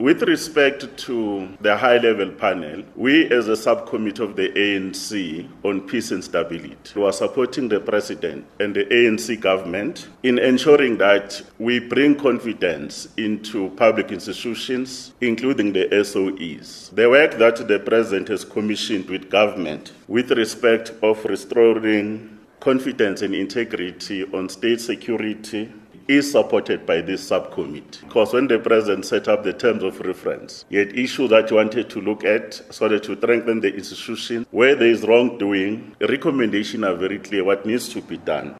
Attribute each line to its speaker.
Speaker 1: With respect to the high level panel, we as a subcommittee of the ANC on peace and stability were supporting the president and the ANC government in ensuring that we bring confidence into public institutions, including the SOEs. The work that the president has commissioned with government with respect of restoring confidence and integrity on state security is supported by this subcommittee. Because when the president set up the terms of reference, he had issues that he wanted to look at so that to strengthen the institution. Where there is wrongdoing, the recommendations are very clear what needs to be done.